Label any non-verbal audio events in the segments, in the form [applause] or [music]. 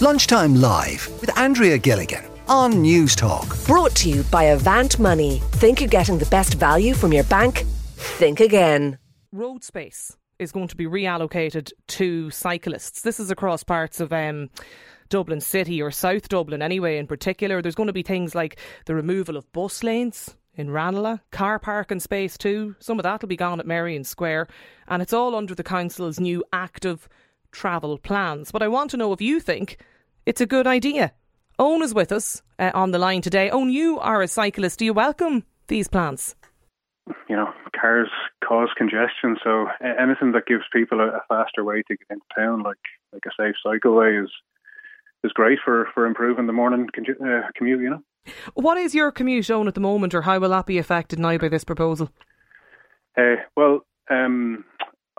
Lunchtime Live with Andrea Gilligan on Newstalk. Brought to you by Avant Money. Think you're getting the best value from your bank? Think again. Road space is going to be reallocated to cyclists. This is across parts of um, Dublin City or South Dublin, anyway, in particular. There's going to be things like the removal of bus lanes in Ranelagh, car parking space too. Some of that will be gone at Merrion Square, and it's all under the council's new active travel plans. But I want to know if you think it's a good idea. Owen is with us uh, on the line today. Owen, you are a cyclist. Do you welcome these plans? You know, cars cause congestion, so anything that gives people a, faster way to get into town, like like a safe cycleway, is is great for, for improving the morning uh, commute. You know. What is your commute on at the moment, or how will that be affected now by this proposal? Uh, well, um,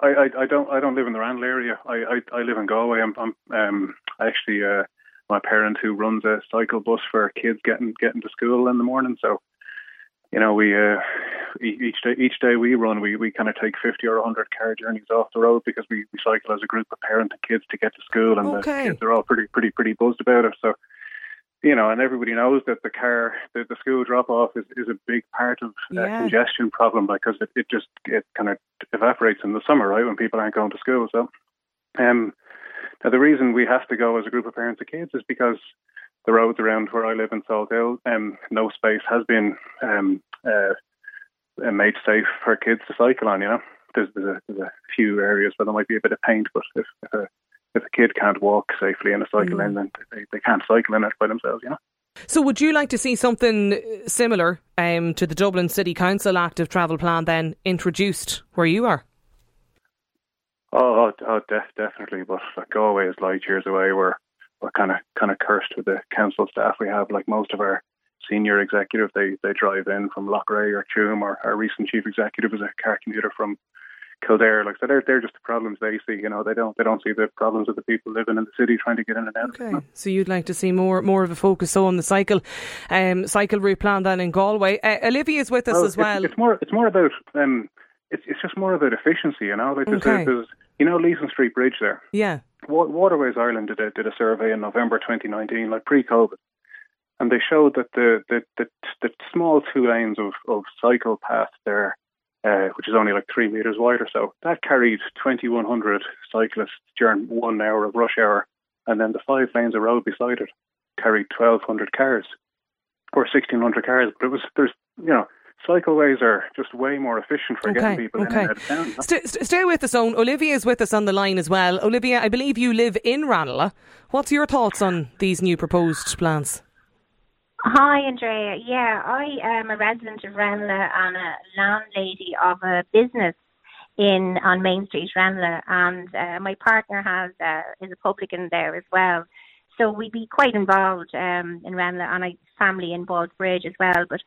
I, I, I, don't I don't live in the Ranelagh area. I, I, I live in Galway. I'm, I'm um, actually uh, my parent who runs a cycle bus for kids getting getting to school in the morning. So, you know, we uh, each day each day we run, we, we kind of take fifty or hundred car journeys off the road because we, we cycle as a group of parents and kids to get to school, and okay. the kids are all pretty pretty pretty buzzed about it. So you know, and everybody knows that the car, the, the school drop off is, is a big part of uh, yeah. congestion problem because it, it just it kind of evaporates in the summer, right, when people aren't going to school. So, um, now the reason we have to go as a group of parents of kids is because the roads around where I live in Salthill, um, no space has been um, uh, uh, made safe for kids to cycle on. You know, there's, there's, a, there's a few areas where there might be a bit of paint, but if, if a if a kid can't walk safely in a cycle mm. then they, they can't cycle in it by themselves, you know. So, would you like to see something similar um, to the Dublin City Council active travel plan then introduced where you are? Oh, oh, oh def- definitely. But like Galway is light years away. We're we're kind of kind of cursed with the council staff we have. Like most of our senior executive, they they drive in from Loughrea or Tuam, or our recent chief executive is a car commuter from Kildare. Like so, they're they're just the problems they see. You know, they don't they don't see the problems of the people living in the city trying to get in and out. Okay, so you'd like to see more more of a focus on the cycle um, cycle route plan than in Galway. Uh, Olivia is with us well, as well. It's, it's, more it's more about um, it's it's just more about efficiency. You know, like there's, okay. there's you know Leeson Street Bridge there. Yeah. Waterways Ireland did a, did a survey in November 2019, like pre-COVID, and they showed that the the, the, the small two lanes of, of cycle path there uh, which is only like three meters wide or so. That carried 2,100 cyclists during one hour of rush hour, and then the five lanes of road beside it carried 1,200 cars or 1,600 cars. But it was there's you know cycleways are just way more efficient for okay, getting people okay. in and out of town. Stay, stay with us, Owen. Olivia is with us on the line as well. Olivia, I believe you live in Ranelagh. What's your thoughts on these new proposed plans? Hi, Andrea. Yeah, I am a resident of Ranelagh and a landlady of a business in on Main Street, Ranelagh, and uh, my partner has uh, is a publican there as well. So we'd be quite involved um, in Ranelagh and a family in Ballsbridge as well. But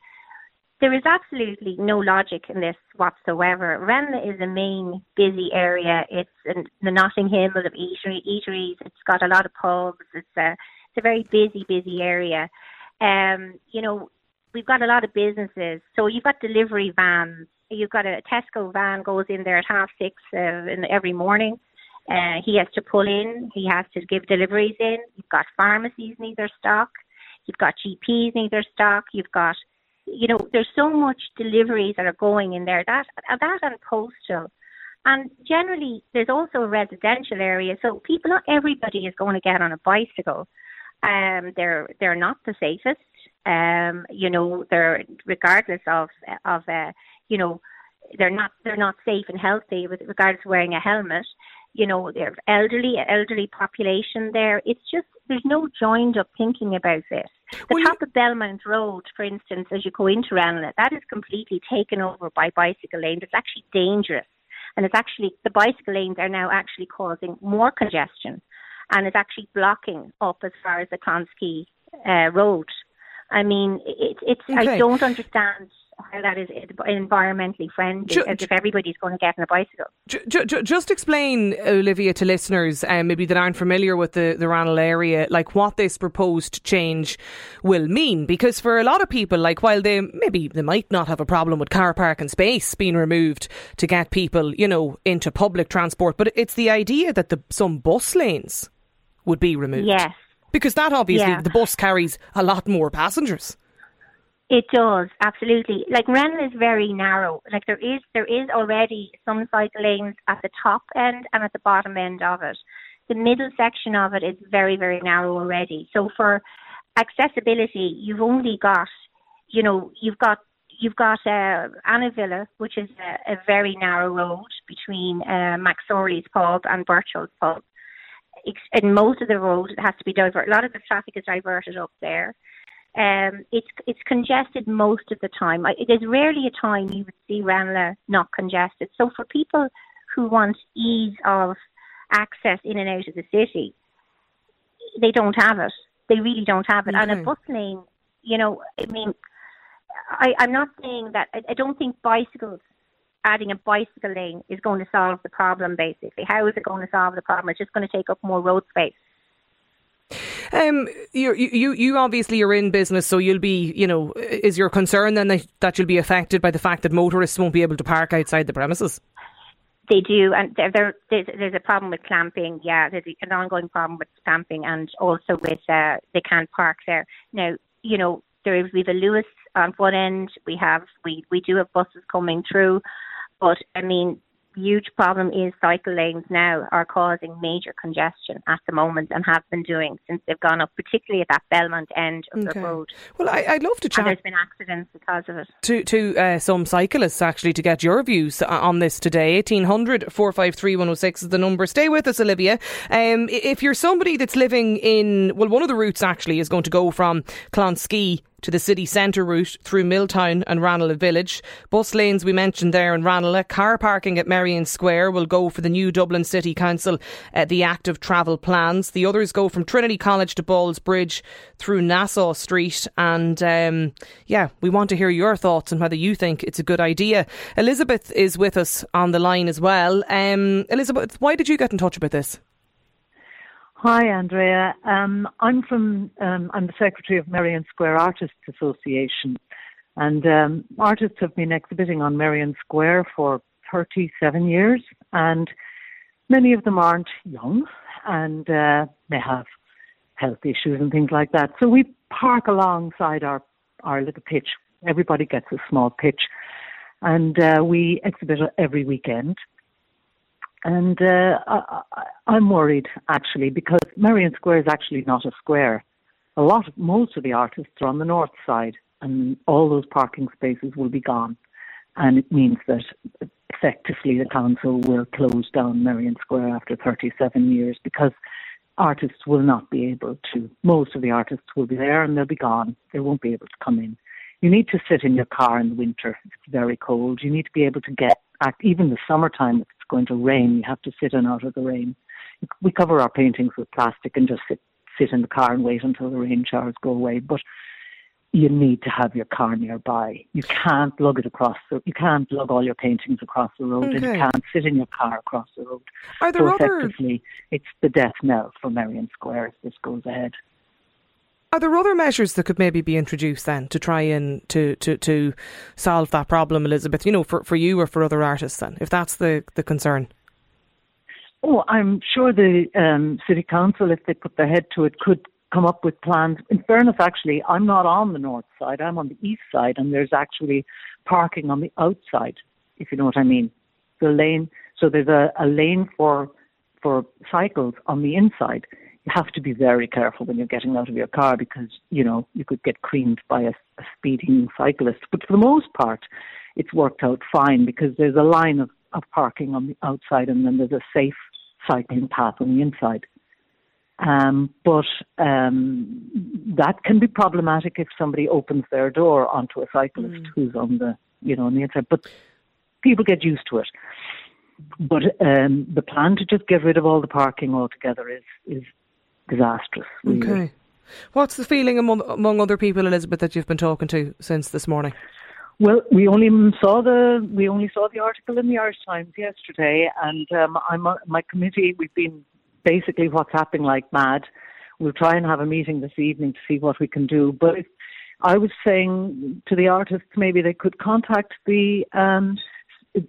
there is absolutely no logic in this whatsoever. Ranelagh is a main busy area. It's in the Notting Hill of eatery, eateries. It's got a lot of pubs. It's a it's a very busy, busy area. Um, you know, we've got a lot of businesses. So you've got delivery vans. You've got a Tesco van goes in there at half six uh, in, every morning. Uh, he has to pull in. He has to give deliveries in. You've got pharmacies need their stock. You've got GPs need their stock. You've got, you know, there's so much deliveries that are going in there. That that and postal. And generally, there's also a residential area, so people, not everybody is going to get on a bicycle. Um, they're they're not the safest. Um, you know, they're regardless of of uh, you know, they're not they're not safe and healthy with regards to wearing a helmet. You know, they're elderly elderly population there. It's just there's no joined up thinking about this. The well, top you... of Belmont Road, for instance, as you go into Ranelagh, that is completely taken over by bicycle lanes. It's actually dangerous. And it's actually, the bicycle lanes are now actually causing more congestion and is actually blocking up as far as the Clonskeagh uh, road. I mean, it, it's okay. I don't understand how that is environmentally friendly, ju- as if everybody's going to get on a bicycle. Ju- ju- just explain, Olivia, to listeners um, maybe that aren't familiar with the, the Ranelagh area, like what this proposed change will mean. Because for a lot of people, like while they maybe they might not have a problem with car park and space being removed to get people, you know, into public transport, but it's the idea that the some bus lanes would be removed. Yes. Because that obviously, yeah. the bus carries a lot more passengers. It does absolutely. Like Ranelagh is very narrow. Like there is there is already some cycle lanes at the top end and at the bottom end of it. The middle section of it is very very narrow already. So for accessibility, you've only got, you know, you've got you've got uh, Annavilla, which is a, a very narrow road between uh, McSorley's pub and Birchall's pub. In most of the roads, it has to be diverted. A lot of the traffic is diverted up there. Um, it's it's congested most of the time. I, there's rarely a time you would see Ranelagh not congested. So for people who want ease of access in and out of the city, they don't have it. They really don't have it. Okay. And a bus lane, you know, I mean, I, I'm not saying that. I, I don't think bicycles adding a bicycle lane is going to solve the problem. Basically, how is it going to solve the problem? It's just going to take up more road space. Um, you you you obviously are in business, so you'll be, you know, is your concern then that, that you'll be affected by the fact that motorists won't be able to park outside the premises? They do, and there, there, there's, there's a problem with clamping. Yeah, there's an ongoing problem with clamping, and also with uh, they can't park there. Now, you know, there is we've a Luas on one end. We have we we do have buses coming through, but I mean huge problem is cycle lanes now are causing major congestion at the moment and have been doing since they've gone up, particularly at that Belmont end of okay. the road. Well, I, would love to chat. And there's been accidents because of it. To to uh, some cyclists actually to get your views on this today. 1800 453 106 is the number. Stay with us, Olivia. Um, if you're somebody that's living in, well, one of the routes actually is going to go from Clonskeagh to the city centre route through Milltown and Ranelagh Village. Bus lanes we mentioned there in Ranelagh. Car parking at Merrion Square will go for the new Dublin City Council, uh, the active travel plans. The others go from Trinity College to Ballsbridge through Nassau Street. And um, yeah, we want to hear your thoughts on whether you think it's a good idea. Elizabeth is with us on the line as well. Um, Elizabeth, why did you get in touch about this? Hi, Andrea. Um, I'm from, um, I'm the secretary of Merrion Square Artists Association. And um, artists have been exhibiting on Merrion Square for 37 years, and many of them aren't young and uh, they have health issues and things like that. So we park alongside our, our little pitch. Everybody gets a small pitch, and uh, we exhibit every weekend. And uh, I, I'm worried actually because Merrion Square is actually not a square. A lot, of, most of the artists are on the north side, and all those parking spaces will be gone. And it means that effectively the council will close down Merrion Square after 37 years because artists will not be able to. Most of the artists will be there and they'll be gone. They won't be able to come in. You need to sit in your car in the winter. It's very cold. You need to be able to get, even the summertime, going to rain, you have to sit in out of the rain. We cover our paintings with plastic and just sit sit in the car and wait until the rain showers go away. But you need to have your car nearby. You can't lug it across. The, you can't lug all your paintings across the road, okay. and you can't sit in your car across the road. Are there so other... effectively, it's the death knell for Merrion Square if this goes ahead. Are there other measures that could maybe be introduced then to try and to, to, to solve that problem, Elizabeth? You know, for, for you or for other artists then, if that's the, the concern? Oh, I'm sure the um, city council, if they put their head to it, could come up with plans. In fairness, actually, I'm not on the north side. I'm on the east side, and there's actually parking on the outside, if you know what I mean. The lane, so there's a, a lane for for cycles on the inside you have to be very careful when you're getting out of your car because, you know, you could get creamed by a, a speeding cyclist. But for the most part, it's worked out fine because there's a line of, of parking on the outside and then there's a safe cycling path on the inside. Um, but um, that can be problematic if somebody opens their door onto a cyclist mm. who's on the, you know, on the inside. But people get used to it. But um, the plan to just get rid of all the parking altogether is is disastrous. Really. Okay. What's the feeling among, among other people, Elizabeth, that you've been talking to since this morning? Well, we only saw the we only saw the article in the Irish Times yesterday, and um, I'm my committee. We've been basically WhatsApping like mad. We'll try and have a meeting this evening to see what we can do. But I was saying to the artists, maybe they could contact the um,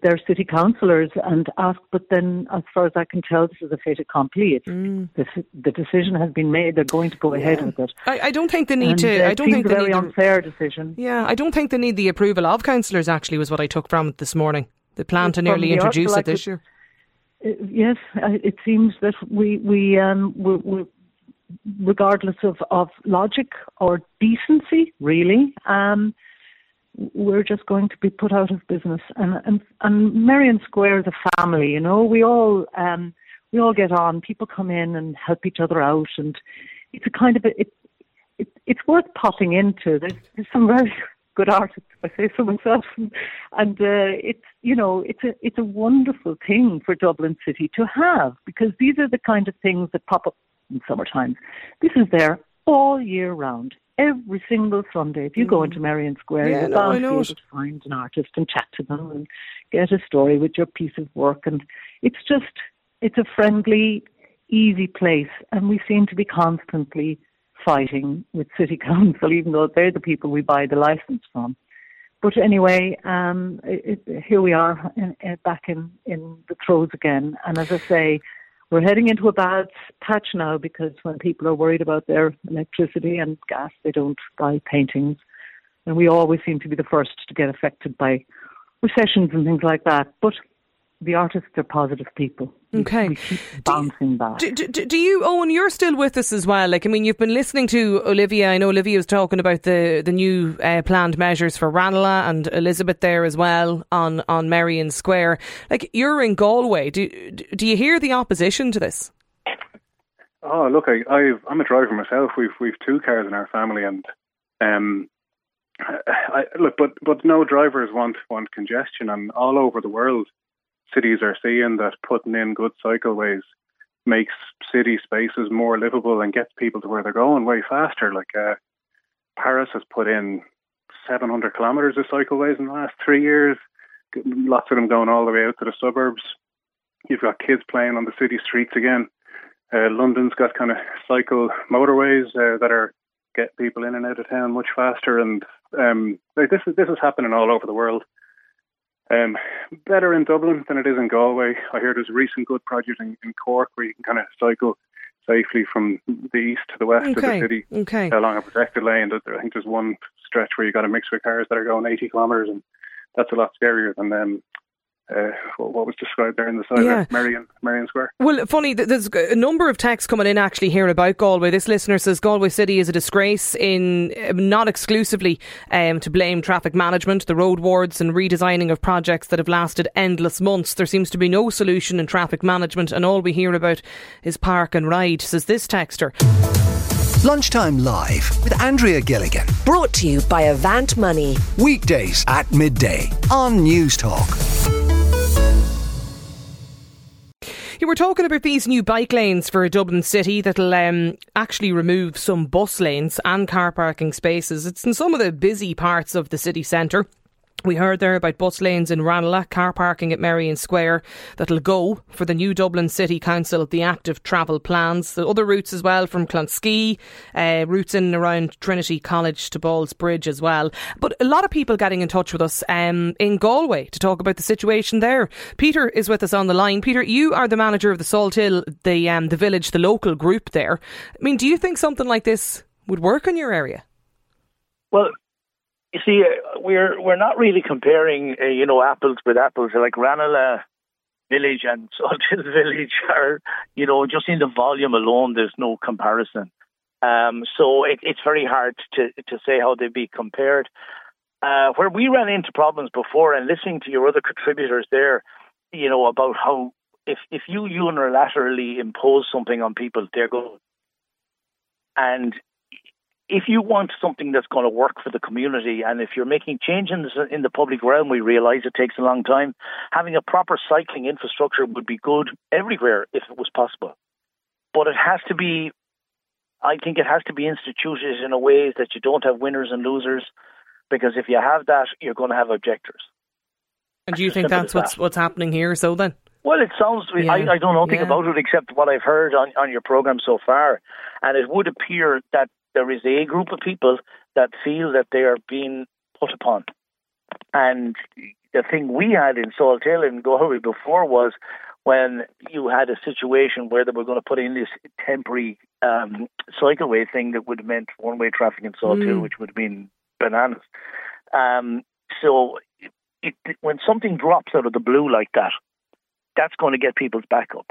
their city councillors and ask. But then, as far as I can tell, this is a fait accompli. Mm. The, the, decision has been made. They're going to go ahead with it. I, I, don't think they need and, to. I don't think they a very need unfair decision. Yeah, I don't think they need the approval of councillors. Actually, was what I took from it this morning. They plan to nearly introduce it this year. Uh, yes, it seems that we we um we, we regardless of, of logic or decency, really, um, we're just going to be put out of business. And and and Merrion Square is a family, you know. We all um, we all get on. People come in and help each other out, and it's a kind of a, it, it it's worth popping into. There's, there's some very [laughs] good artists, I say so myself, and, [laughs] and uh, it's you know it's a it's a wonderful thing for Dublin City to have because these are the kind of things that pop up in summertime. This is there all year round every single Sunday. If you mm. go into Merrion Square, yeah, you're no, bound to be able to find an artist and chat to them and get a story with your piece of work. And it's just, it's a friendly, easy place. And we seem to be constantly fighting with City [laughs] Council, even though they're the people we buy the license from. But anyway, um, it, it, here we are in, in, back in, in the throes again. And as I say, we're heading into a bad patch now because when people are worried about their electricity and gas, they don't buy paintings. And we always seem to be the first to get affected by recessions and things like that. But the artists are positive people. Okay. We keep bouncing back. Do, do, do, you, Owen, you're still with us as well? Like, I mean, you've been listening to Olivia. I know Olivia was talking about the, the new uh, planned measures for Ranelagh and Elizabeth there as well on, on Merrion Square. Like, you're in Galway. Do, do you hear the opposition to this? Oh, look, I, I've, I'm a driver myself. We've, we've two cars in our family and, um, I, look, but, but no drivers want, want congestion and all over the world cities are seeing that putting in good cycleways makes city spaces more livable and gets people to where they're going way faster. Like uh, Paris has put in 700 kilometres of cycleways in the last three years, lots of them going all the way out to the suburbs. You've got kids playing on the city streets again. Uh, London's got kind of cycle motorways uh, that are get people in and out of town much faster, and um, like this is this is happening all over the world. Um, better in Dublin than it is in Galway. I hear there's a recent good project in, in Cork where you can kind of cycle safely from the east to the west okay. of the city okay. along a protected lane. I think there's one stretch where you got a mix with cars that are going 80 kilometres, and that's a lot scarier than um, uh, what was described there in the side yeah. of Merrion, Merrion Square. Well, funny, there's a number of texts coming in actually here about Galway. This listener says Galway City is a disgrace in um, not exclusively um, to blame traffic management, the road wards and redesigning of projects that have lasted endless months. There seems to be no solution in traffic management and all we hear about is park and ride, says this texter. Lunchtime Live with Andrea Gilligan. Brought to you by Avant Money. Weekdays at midday on Newstalk. You were talking about these new bike lanes for Dublin City that'll um, actually remove some bus lanes and car parking spaces. It's in some of the busy parts of the city centre. We heard there about bus lanes in Ranelagh, car parking at Merrion Square that'll go for the new Dublin City Council, the active travel plans. The other routes as well from Clonskeagh, uh, routes in and around Trinity College to Ballsbridge as well. But a lot of people getting in touch with us um, in Galway to talk about the situation there. Peter is with us on the line. Peter, you are the manager of the Salthill, the, um, the village, the local group there. I mean, do you think something like this would work in your area? Well, you see, uh, we're we're not really comparing, uh, you know, apples with apples. Like Ranelagh Village and [laughs] Salthill Village are, you know, just in the volume alone, there's no comparison. Um, so it, it's very hard to to say how they'd be compared. Uh, where we ran into problems before, and listening to your other contributors there, you know, about how if if you unilaterally impose something on people, they're going and if you want something that's going to work for the community, and if you're making changes in the public realm, we realise it takes a long time. Having a proper cycling infrastructure would be good everywhere if it was possible, but it has to be. I think it has to be instituted in a way that you don't have winners and losers, because if you have that, you're going to have objectors. And do you think that's what's that. what's happening here? So then. Well, it sounds. Yeah. I, I don't know anything yeah. about it except what I've heard on, on your program so far, and it would appear that there is a group of people that feel that they are being put upon. And the thing we had in Salthill and Galway before was when you had a situation where they were going to put in this temporary um, cycleway thing that would have meant one way traffic in Salthill, mm. which would have been bananas. Um, so it, it, when something drops out of the blue like that, that's going to get people's back up.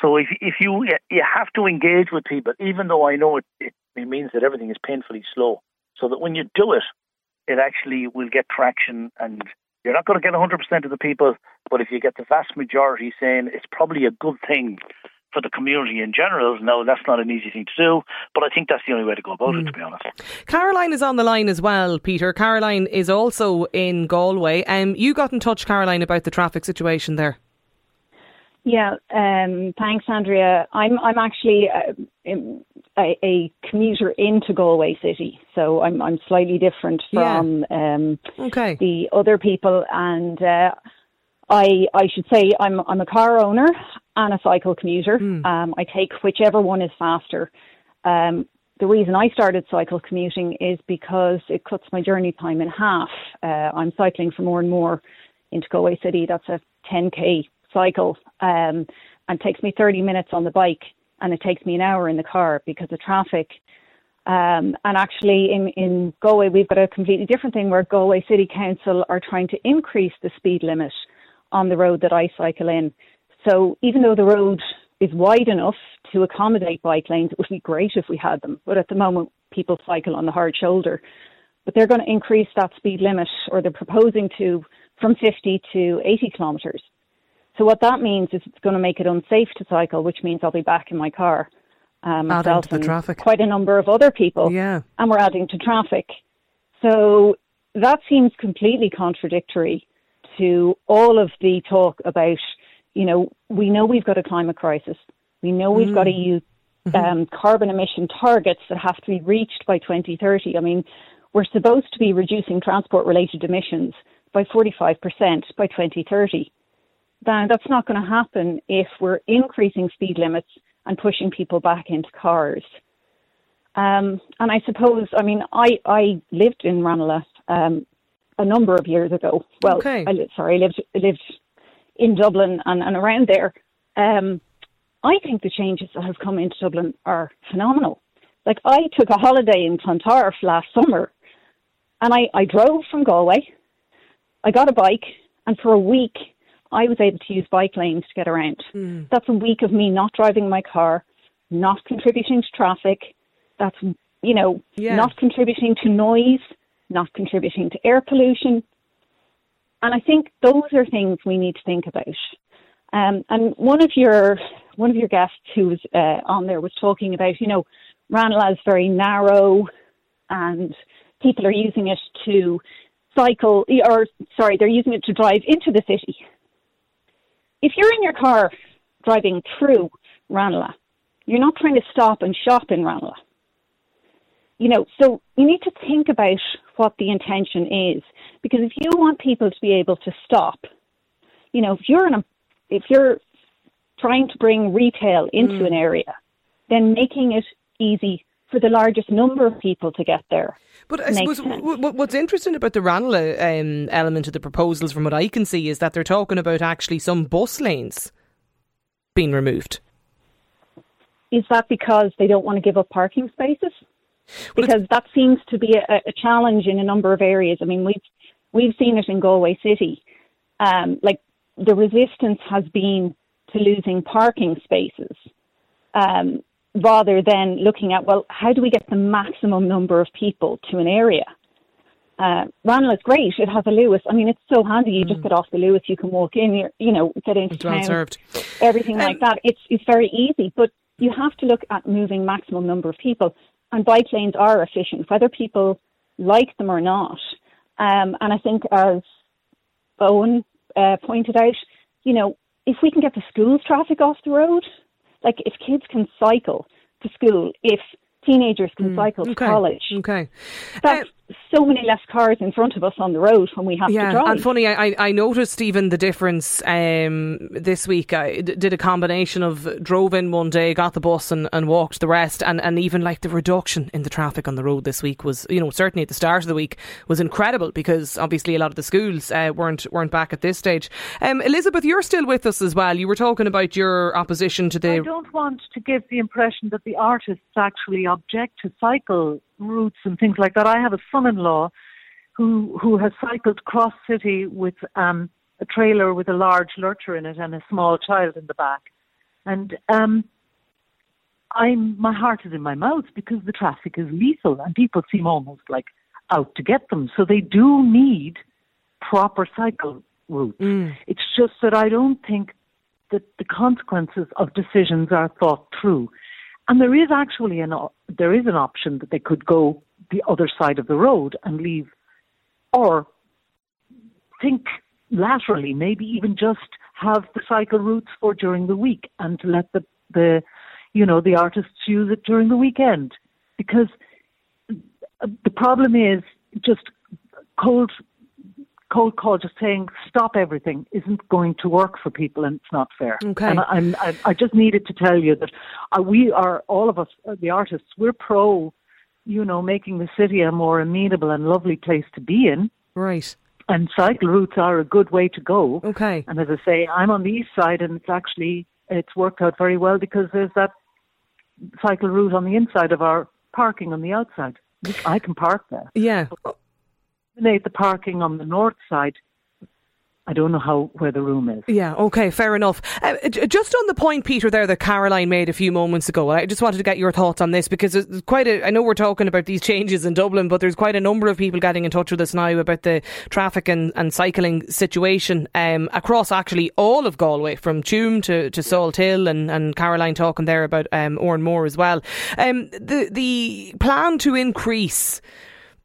So if if you you have to engage with people, even though I know it, it, it means that everything is painfully slow, so that when you do it, it actually will get traction and you're not going to get 100% of the people, but if you get the vast majority saying it's probably a good thing for the community in general. No, that's not an easy thing to do, but I think that's the only way to go about mm. it, to be honest. Caroline is on the line as well, Peter. Caroline is also in Galway. Um, you got in touch, Caroline, about the traffic situation there. Yeah, um, thanks, Andrea. I'm I'm actually a, a, a, commuter into Galway City, so I'm I'm slightly different from yeah. um, okay. the other people, and uh, I I should say I'm I'm a car owner and a cycle commuter. Mm. Um, I take whichever one is faster. Um, the reason I started cycle commuting is because it cuts my journey time in half. Uh, I'm cycling from Oranmore into Galway City. That's a 10k cycle um, and takes me 30 minutes on the bike and it takes me an hour in the car because of traffic. Um, and actually, in, in Galway, we've got a completely different thing where Galway City Council are trying to increase the speed limit on the road that I cycle in. So even though the road is wide enough to accommodate bike lanes, it would be great if we had them. But at the moment, people cycle on the hard shoulder. But they're going to increase that speed limit, or they're proposing to, from 50 to 80 kilometres. So what that means is it's going to make it unsafe to cycle, which means I'll be back in my car. Um, adding to the traffic. Quite a number of other people. Yeah. And we're adding to traffic. So that seems completely contradictory to all of the talk about, you know, we know we've got a climate crisis. We know we've mm. got to use mm-hmm. um, carbon emission targets that have to be reached by 2030. I mean, we're supposed to be reducing transport related emissions by 45% by 2030 then that's not going to happen if we're increasing speed limits and pushing people back into cars. Um, and I suppose, I mean, I, I lived in Ranelagh um, a number of years ago. Well, okay. I, sorry, I lived, lived in Dublin and, and around there. Um, I think the changes that have come into Dublin are phenomenal. Like, I took a holiday in Clontarf last summer and I, I drove from Galway. I got a bike, and for a week, I was able to use bike lanes to get around. Mm. That's a week of me not driving my car, not contributing to traffic. That's, you know, yeah. not contributing to noise, not contributing to air pollution. And I think those are things we need to think about. Um, and one of your one of your guests who was uh, on there was talking about, you know, Ranelagh is very narrow, and people are using it to cycle, or sorry, they're using it to drive into the city if you're in your car driving through Ranelagh, you're not trying to stop and shop in Ranelagh. You know, so you need to think about what the intention is because if you want people to be able to stop, you know, if you're in a, if you're trying to bring retail into mm. an area, then making it easy for the largest number of people to get there. But I suppose what's interesting about the Ranelagh um, element of the proposals, from what I can see, is that they're talking about actually some bus lanes being removed. Is that because they don't want to give up parking spaces? Because that seems to be a, a, challenge in a number of areas. I mean, we've we've seen it in Galway City. Um, like the resistance has been to losing parking spaces. Um, rather than looking at, well, how do we get the maximum number of people to an area? Uh, Ranelagh is great. It has a Luas. I mean, it's so handy. You mm. just get off the Luas, you can walk in, you you know, get into it's town, well everything um, like that. It's it's very easy, but you have to look at moving maximum number of people. And bike lanes are efficient, whether people like them or not. Um, and I think, as Owen uh, pointed out, you know, if we can get the schools traffic off the road, like if kids can cycle to school, if teenagers can mm, cycle to okay, college, okay, that's so many less cars in front of us on the road when we have yeah, to drive. and funny, I, I noticed even the difference um, this week. I did a combination of drove in one day, got the bus, and, and walked the rest, and, and even like the reduction in the traffic on the road this week was, you know, certainly at the start of the week was incredible because obviously a lot of the schools uh, weren't weren't back at this stage. Um, Elizabeth, you're still with us as well. You were talking about your opposition to the. I don't want to give the impression that the artists actually object to cycle routes and things like that. I have a son-in-law who who has cycled cross city with um, a trailer with a large lurcher in it and a small child in the back, and um, I'm my heart is in my mouth because the traffic is lethal and people seem almost like out to get them. So they do need proper cycle routes. Mm. It's just that I don't think that the consequences of decisions are thought through. And there is actually an there is an option that they could go the other side of the road and leave, or think laterally, maybe even just have the cycle routes for during the week and to let the the you know the artists use it during the weekend. Because uh, the problem is just cold cold call just saying stop everything isn't going to work for people and it's not fair. Okay. And I, I, I just needed to tell you that we are, all of us, uh, the artists, we're pro, you know, making the city a more amenable and lovely place to be in. Right. And cycle routes are a good way to go. Okay. And as I say, I'm on the east side and it's actually, it's worked out very well because there's that cycle route on the inside of our parking on the outside. I can park there. Yeah eliminate the parking on the north side, I don't know how where the room is. Yeah, okay, fair enough. Uh, just on the point, Peter, there that Caroline made a few moments ago, I just wanted to get your thoughts on this because there's quite a. I know we're talking about these changes in Dublin, but there's quite a number of people getting in touch with us now about the traffic and, and cycling situation um, across actually all of Galway, from Tuam to, to Salthill, and, and Caroline talking there about um, Oranmore as well. Um, the the plan to increase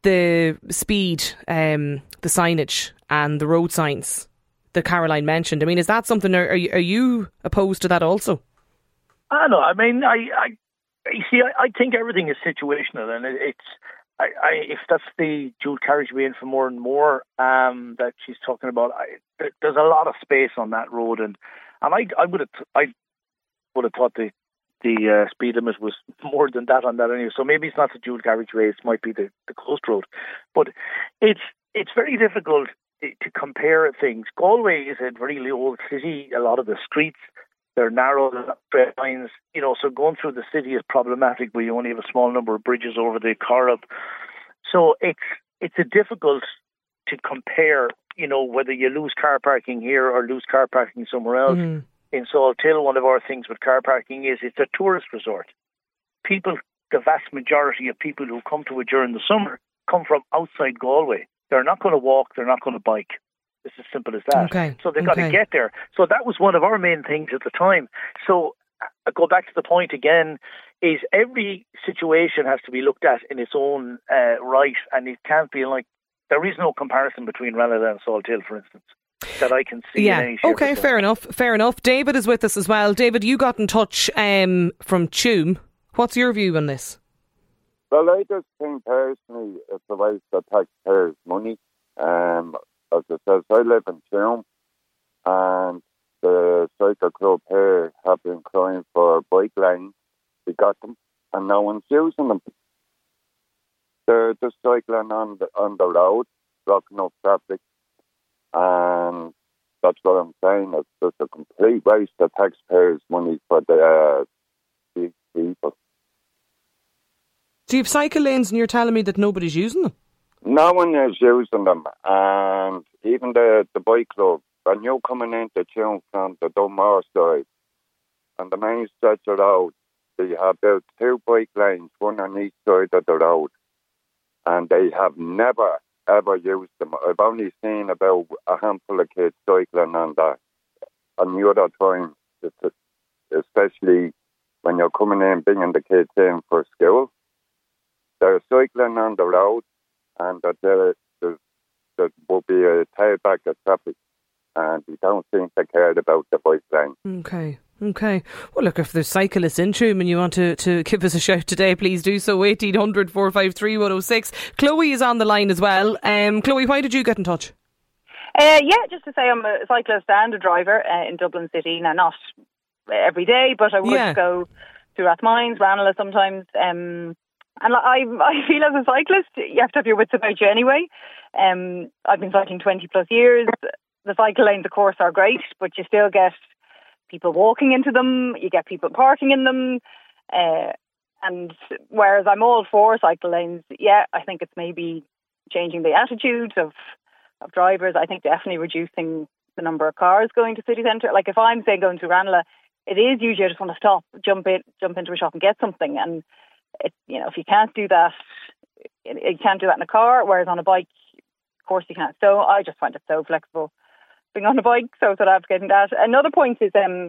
the speed, um, the signage, and the road signs that Caroline mentioned. I mean, is that something? Are, are you, opposed to that also? I know. I mean, I, I you see, I, I think everything is situational, and it, it's. I, I, if that's the dual carriageway in from Oranmore um, that she's talking about, there's a lot of space on that road, and and I, I would have, I would have thought the the uh, speed limit was [laughs] more than that on that anyway. So maybe it's not the dual carriageway; it might be the, the coast road. But it's it's very difficult to compare things. Galway is a really old city. A lot of the streets they're narrow straight lines. You know, so going through the city is problematic. We only have a small number of bridges over the Corrib. So it's it's a difficult to compare. You know, whether you lose car parking here or lose car parking somewhere else. Mm in Salthill, one of our things with car parking is it's a tourist resort. People, the vast majority of people who come to it during the summer come from outside Galway. They're not going to walk, they're not going to bike. It's as simple as that. Okay. So they've okay. got to get there. So that was one of our main things at the time. So I go back to the point again is every situation has to be looked at in its own uh, right and it can't be like there is no comparison between Ranelagh and Salthill, for instance that I can see. Yeah. okay. Fair enough. Fair enough. David is with us as well. David, you got in touch um, from Tuam. What's your view on this? Well, I just think personally it's a waste of taxpayers' money. Um, as it says, I live in Tuam, and the cycle club here have been crying for bike lanes. We got them, and no one's using them. They're just cycling on the on the road, blocking up traffic and that's what I'm saying. It's just a complete waste of taxpayers' money for the uh, these people. Do you have cycle lanes and you're telling me that nobody's using them? No one is using them, and even the the bike club. When you're coming into town from the Dunmore side, on the main stretch of road, they have built two bike lanes, one on each side of the road, and they have never ever used them. I've only seen about a handful of kids cycling on that. And the other time, especially when you're coming in, bringing the kids in for school, they're cycling on the road and there, there, there will be a tailback of traffic and we don't seem to care about the bike lane. Okay. Okay. Well, look, if there's cyclists in Tuam and you want to, to [laughs] give us a shout today, please do so. 1800 453 106. Chloe is on the line as well. Um, Chloe, why did you get in touch? Uh, yeah, just to say I'm a cyclist and a driver uh, in Dublin City. Now, not every day, but I would yeah. go to Rathmines, Ranelagh sometimes. Um, and I, [laughs] I feel as a cyclist, you have to have your wits about you anyway. Um, I've been cycling 20 plus years. The cycle lanes, of course, are great, but you still get people walking into them, you get people parking in them. Uh, and whereas I'm all for cycle lanes, yeah, I think it's maybe changing the attitudes of of drivers. I think definitely reducing the number of cars going to city centre. Like if I'm saying going to Ranelagh, it is usually I just want to stop, jump in, jump into a shop and get something. And it, you know, if you can't do that, you can't do that in a car. Whereas on a bike, of course you can't. So I just find it so flexible being on a bike. So I was advocating that. Another point is um,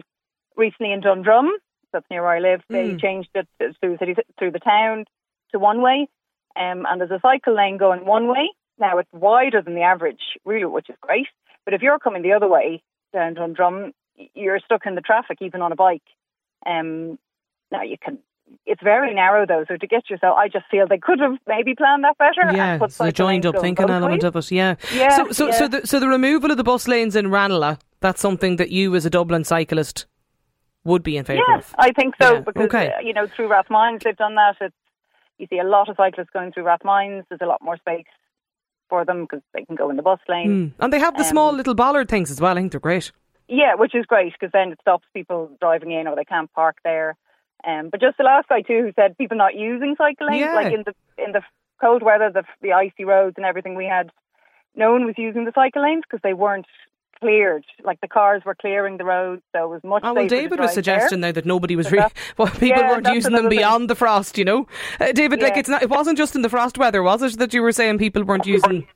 recently in Dundrum, that's near where I live, mm. they changed it through the city, through the town to one way. Um, and there's a cycle lane going one way. Now it's wider than the average, really, which is great. But if you're coming the other way down Dundrum, you're stuck in the traffic, even on a bike. Um, now you can. It's very narrow though, so to get yourself, I just feel they could have maybe planned that better. Yeah, it's the joined up thinking element of it. Yeah, yeah. So, so, yeah. so, the, so the removal of the bus lanes in Ranelagh, that's something that you, as a Dublin cyclist, would be in favour of yeah, of. I think so Yeah, because okay. uh, you know through Rathmines they've done that. It's you see a lot of cyclists going through Rathmines. There's a lot more space for them because they can go in the bus lane. Mm. And they have the Um, small little bollard things as well. I think they're great. Yeah, which is great because then it stops people driving in or they can't park there. Um, but just the last guy too, who said people not using cycle lanes, Yeah. like in the in the cold weather, the the icy roads and everything we had, no one was using the cycle lanes because they weren't cleared. Like the cars were clearing the roads, so it was much. Oh, well, safer to David was suggesting there. now that nobody was So really, [laughs] well, people yeah, weren't using them another thing. beyond the frost, you know. Uh, David, like it's not, it wasn't just in the frost weather, was it? That you were saying people weren't using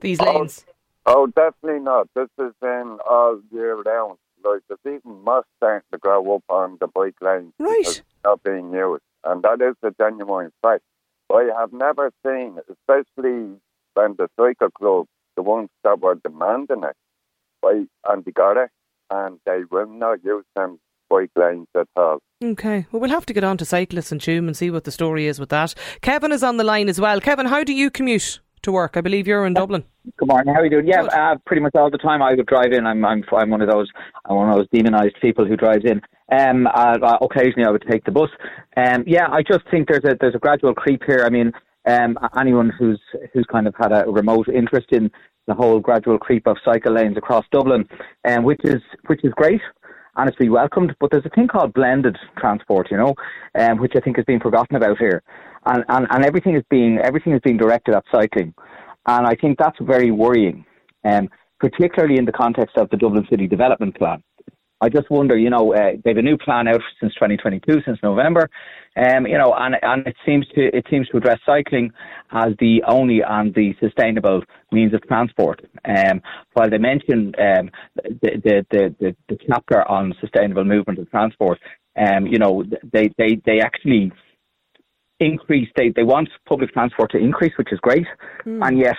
these lanes. Oh, definitely not. This is in all year round. Like there's even starting to grow up on the bike lanes Right. not being used, and that is a genuine fact. I have never seen, especially when the cycle club, the ones that were demanding it, by Andy Gara, and they will not use them bike lanes at all. Okay, well, we'll have to get on to cyclists and Tuam and see what the story is with that. Kevin is on the line as well. Kevin, how do you commute to work? I believe you're in Dublin. Good morning. How are you doing? Yeah, uh, pretty much all the time I would drive in. I'm I'm I'm one of those I'm one of those demonised people who drives in. Um, uh, uh, occasionally I would take the bus. Um, yeah, I just think there's a there's a gradual creep here. I mean, um, anyone who's who's kind of had a remote interest in the whole gradual creep of cycle lanes across Dublin, um, which is which is great and it's be welcomed. But there's a thing called blended transport, you know, um, which I think is being forgotten about here, and, and and everything is being everything is being directed at cycling, and I think that's very worrying, um, particularly in the context of the Dublin City Development Plan. I just wonder, you know, uh, they have a new plan out since 2022, since November, um, you know, and and it seems to it seems to address cycling as the only and the sustainable means of transport. Um, while they mention um, the, the, the the the chapter on sustainable movement of transport, um, you know, they they they actually increase. They they want public transport to increase, which is great, and yet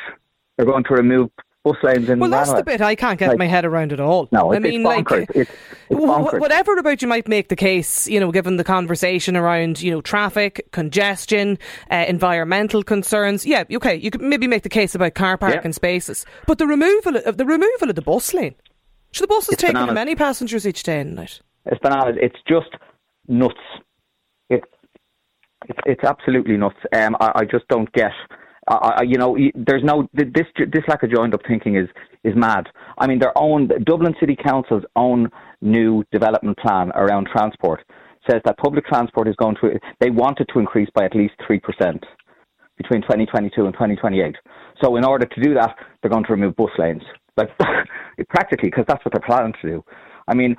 they're going to remove bus lanes in Well, that's the bit I can't get Like- my head around at all. No, I it's, mean, it's like, it's, it's bonkers. Whatever about you might make the case, you know, given the conversation around, you know, traffic, congestion, uh, environmental concerns. Yeah, okay, you could maybe make the case about car parking Yeah. spaces, but the removal of the removal of the bus lane. So the bus is taking many passengers each day and night. It's bananas. It's just nuts. It's it's, it's absolutely nuts. Um, I, I just don't get. I, I, you know, there's no this this lack of joined up thinking is is mad. I mean, their own Dublin City Council's own new development plan around transport says that public transport is going to. They want it to increase by at least three percent between 2022 and 2028. So in order to do that, they're going to remove bus lanes, like [laughs] practically, because that's what they're planning to do. I mean,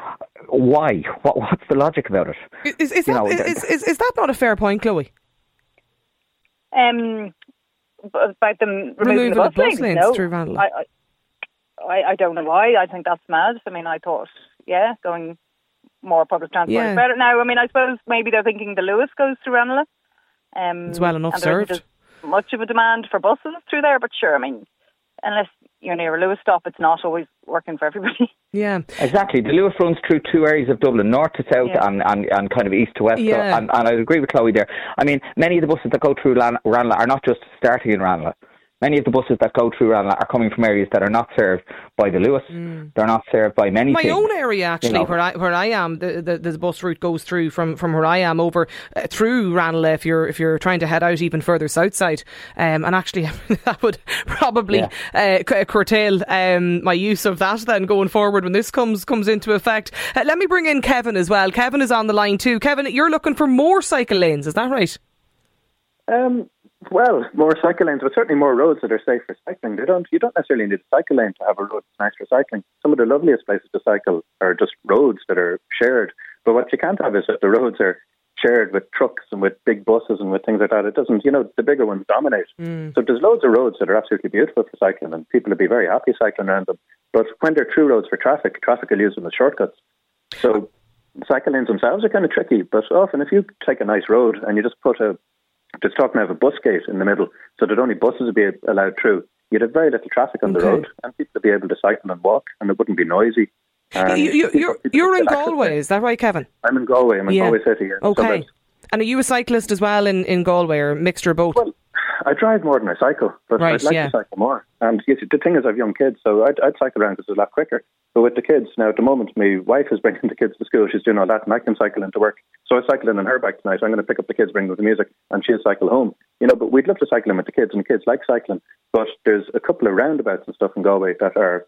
why? What, what's the logic about it? Is, is, You that, know, is, is, is that not a fair point, Chloe? Um, b- about them removing the bus bus lanes, lanes no. through Ranelagh. I, I, I, I don't know why. I think that's mad. I mean, I thought, yeah, going more public transport Yeah. is better. Now, I mean, I suppose maybe they're thinking the Luas goes through Ranelagh. Um, It's well enough served. much of a demand for buses through there, but sure, I mean, unless you're near a Luas stop, it's not always working for everybody. [laughs] Yeah, exactly. The Luas runs through two areas of Dublin, north to south yeah. and, and, and kind of east to west. Yeah. So, and, and I agree with Chloe there. I mean, many of the buses that go through Ranelagh are not just starting in Ranelagh many of the buses that go through Ranelagh are coming from areas that are not served by the Luas. Mm. They're not served by many. My things, own area, actually, you know. where I where I am, the, the, the bus route goes through from, from where I am over uh, through Ranelagh. If you're if you're trying to head out even further south side, um, and actually [laughs] that would probably yeah. uh, curtail um, my use of that then going forward when this comes comes into effect. Uh, let me bring in Kevin as well. Kevin is on the line too. Kevin, you're looking for more cycle lanes, is that right? Um, well, more cycle lanes, but certainly more roads that are safe for cycling. They don't. You don't necessarily need a cycle lane to have a road that's nice for cycling. Some of the loveliest places to cycle are just roads that are shared. But what you can't have is that the roads are shared with trucks and with big buses and with things like that. It doesn't. You know, the bigger ones dominate. Mm. So there's loads of roads that are absolutely beautiful for cycling, and people will be very happy cycling around them. But when they're true roads for traffic, traffic will use them as shortcuts. So cycle lanes themselves are kind of tricky. But often, if you take a nice road and you just put a just talking about a bus gate in the middle so that only buses would be allowed through, you'd have very little traffic on the road and people would be able to cycle and walk and it wouldn't be noisy. And you, you, you're, you're in Galway, is that right, Kevin? I'm in Galway. I'm in yeah. Galway City. Okay. And are you a cyclist as well in, in Galway or mixture of both? Well, I drive more than I cycle, but right, I'd like yeah. to cycle more. And you see, the thing is, I have young kids, so I'd, I'd cycle around because it's a lot quicker. But with the kids, now at the moment, my wife is bringing [laughs] the kids to school. She's doing all that, and I can cycle into work. So I cycle in on her bike tonight. I'm going to pick up the kids, bring them to music, and she'll cycle home. You know, but we'd love to cycle in with the kids, and the kids like cycling. But there's a couple of roundabouts and stuff in Galway that are,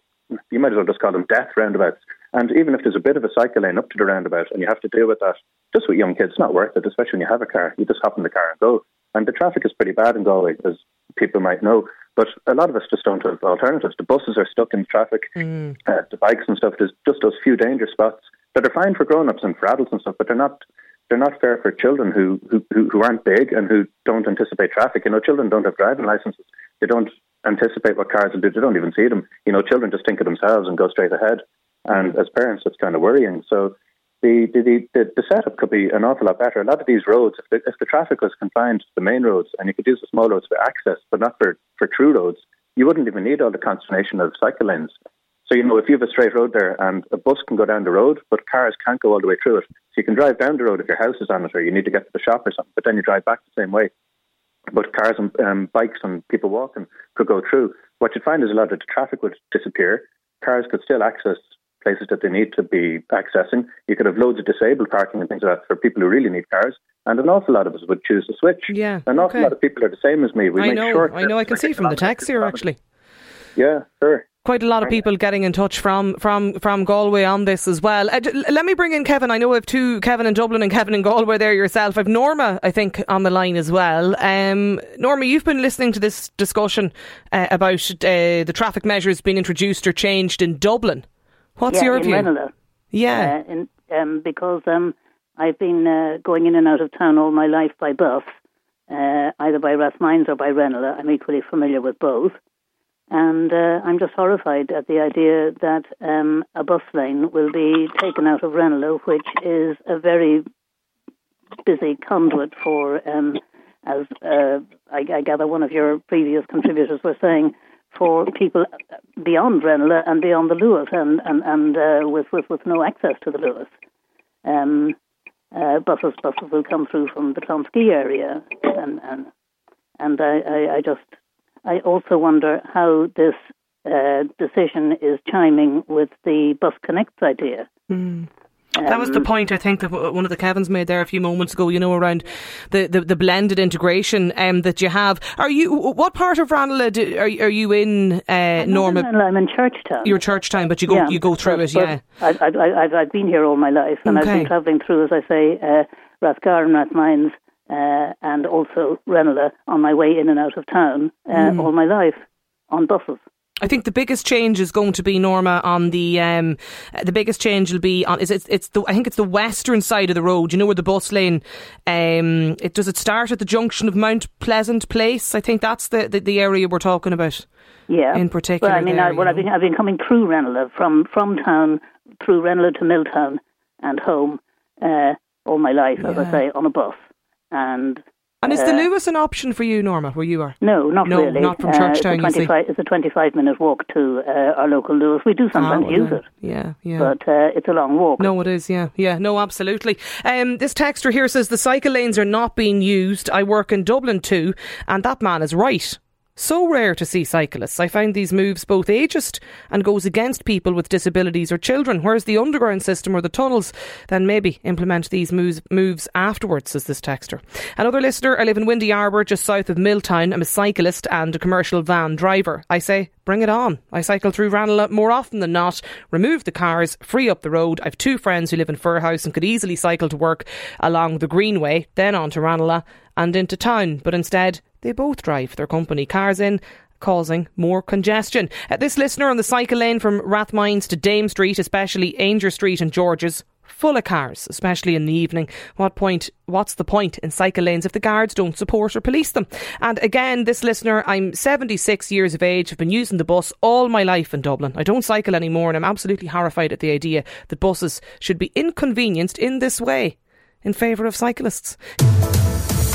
you might as well just call them death roundabouts. And even if there's a bit of a cycle lane up to the roundabout and you have to deal with that, just with young kids, it's not worth it, especially when you have a car. You just hop in the car and go. And the traffic is pretty bad in Galway, as people might know. But a lot of us just don't have alternatives. The buses are stuck in traffic, mm. uh, the bikes and stuff. There's just those few danger spots that are fine for grown-ups and for adults and stuff, but they're not. They're not fair for children who, who who aren't big and who don't anticipate traffic. You know, children don't have driving licenses. They don't anticipate what cars will do. They don't even see them. You know, children just think of themselves and go straight ahead. And as parents, it's kind of worrying. So the, the, the, the setup could be an awful lot better. A lot of these roads, if the, if the traffic was confined to the main roads and you could use the small roads for access, but not for, for true roads, you wouldn't even need all the consternation of cycle lanes. So, you know, if you have a straight road there and a bus can go down the road, but cars can't go all the way through it. So you can drive down the road if your house is on it or you need to get to the shop or something, but then you drive back the same way. But cars and um, bikes and people walking could go through. What you'd find is a lot of the traffic would disappear. Cars could still access places that they need to be accessing. You could have loads of disabled parking and things like that for people who really need cars. And an awful lot of us would choose to switch. Yeah, an awful okay. lot of people are the same as me. We I make know, short I know. I can see from the text here actually. Yeah, sure. Quite a lot of people getting in touch from from from Galway on this as well. Uh, let me bring in Kevin. I know I have two Kevin in Dublin and Kevin in Galway there yourself. I've Norma, I think, on the line as well. Um, Norma, you've been listening to this discussion uh, about uh, the traffic measures being introduced or changed in Dublin. What's yeah, your view? Ranelagh. Yeah, uh, in, um, because um, I've been uh, going in and out of town all my life by bus, uh, either by Rathmines or by Ranelagh. I'm equally familiar with both. And uh, I'm just horrified at the idea that um, a bus lane will be taken out of Ranelagh, which is a very busy conduit for, um, as uh, I, I gather one of your previous contributors were saying, for people beyond Ranelagh and beyond the Luas and, and, and uh, with, with, with no access to the Luas. Um, uh, buses buses will come through from the Clonskeagh area and and and I, I, I just I also wonder how this uh, decision is chiming with the Bus connects idea. Mm. That was the point I think that one of the Kevins made there a few moments ago. You know, around the, the, the blended integration um, that you have. Are you what part of Ranelagh do, are are you in, uh, Norma? In I'm in Churchtown. You're Churchtown, but you go yeah, you go through but, it, yeah. I, I, I, I've been here all my life, and okay. I've been travelling through, as I say, uh, Rathgar and Rathmines, uh, and also Ranelagh on my way in and out of town uh, mm. all my life on buses. I think the biggest change is going to be Norma on the um, the biggest change will be on is it's it's the I think it's the western side of the road. You know where the bus lane um, it does it start at the junction of Mount Pleasant Place. I think that's the the, the area we're talking about. Yeah, in particular. Well, I mean, there, I, well, I've been I've been coming through Ranelagh from from town through Ranelagh to Milltown and home uh, all my life, yeah. as I say, on a bus and And is the Luas an option for you, Norma, where you are? No, not no, really. not from Churchtown. Uh, it's, a 25, it's a 25 minute walk to uh, our local Luas. We do sometimes oh, use it. Yeah, yeah. But uh, it's a long walk. No, it is, yeah. Yeah, no, absolutely. Um, this texter here says the cycle lanes are not being used. I work in Dublin too, and that man is right. So rare to see cyclists. I find these moves both ageist and goes against people with disabilities or children. Where's the underground system or the tunnels, then maybe implement these moves, moves afterwards, says this texter. Another listener, I live in Windy Arbour, just south of Milltown. I'm a cyclist and a commercial van driver. I say, bring it on. I cycle through Ranelagh more often than not, remove the cars, free up the road. I've two friends who live in Firhouse and could easily cycle to work along the Greenway, then on to Ranelagh and into town. But instead, they both drive their company cars in causing more congestion. Uh, this listener on the cycle lane from Rathmines to Dame Street, especially Aungier Street and George's, full of cars, especially in the evening. What point? What's the point in cycle lanes if the guards don't support or police them? And again, this listener, I'm 76 years of age. I've been using the bus all my life in Dublin. I don't cycle anymore, and I'm absolutely horrified at the idea that buses should be inconvenienced in this way in favour of cyclists.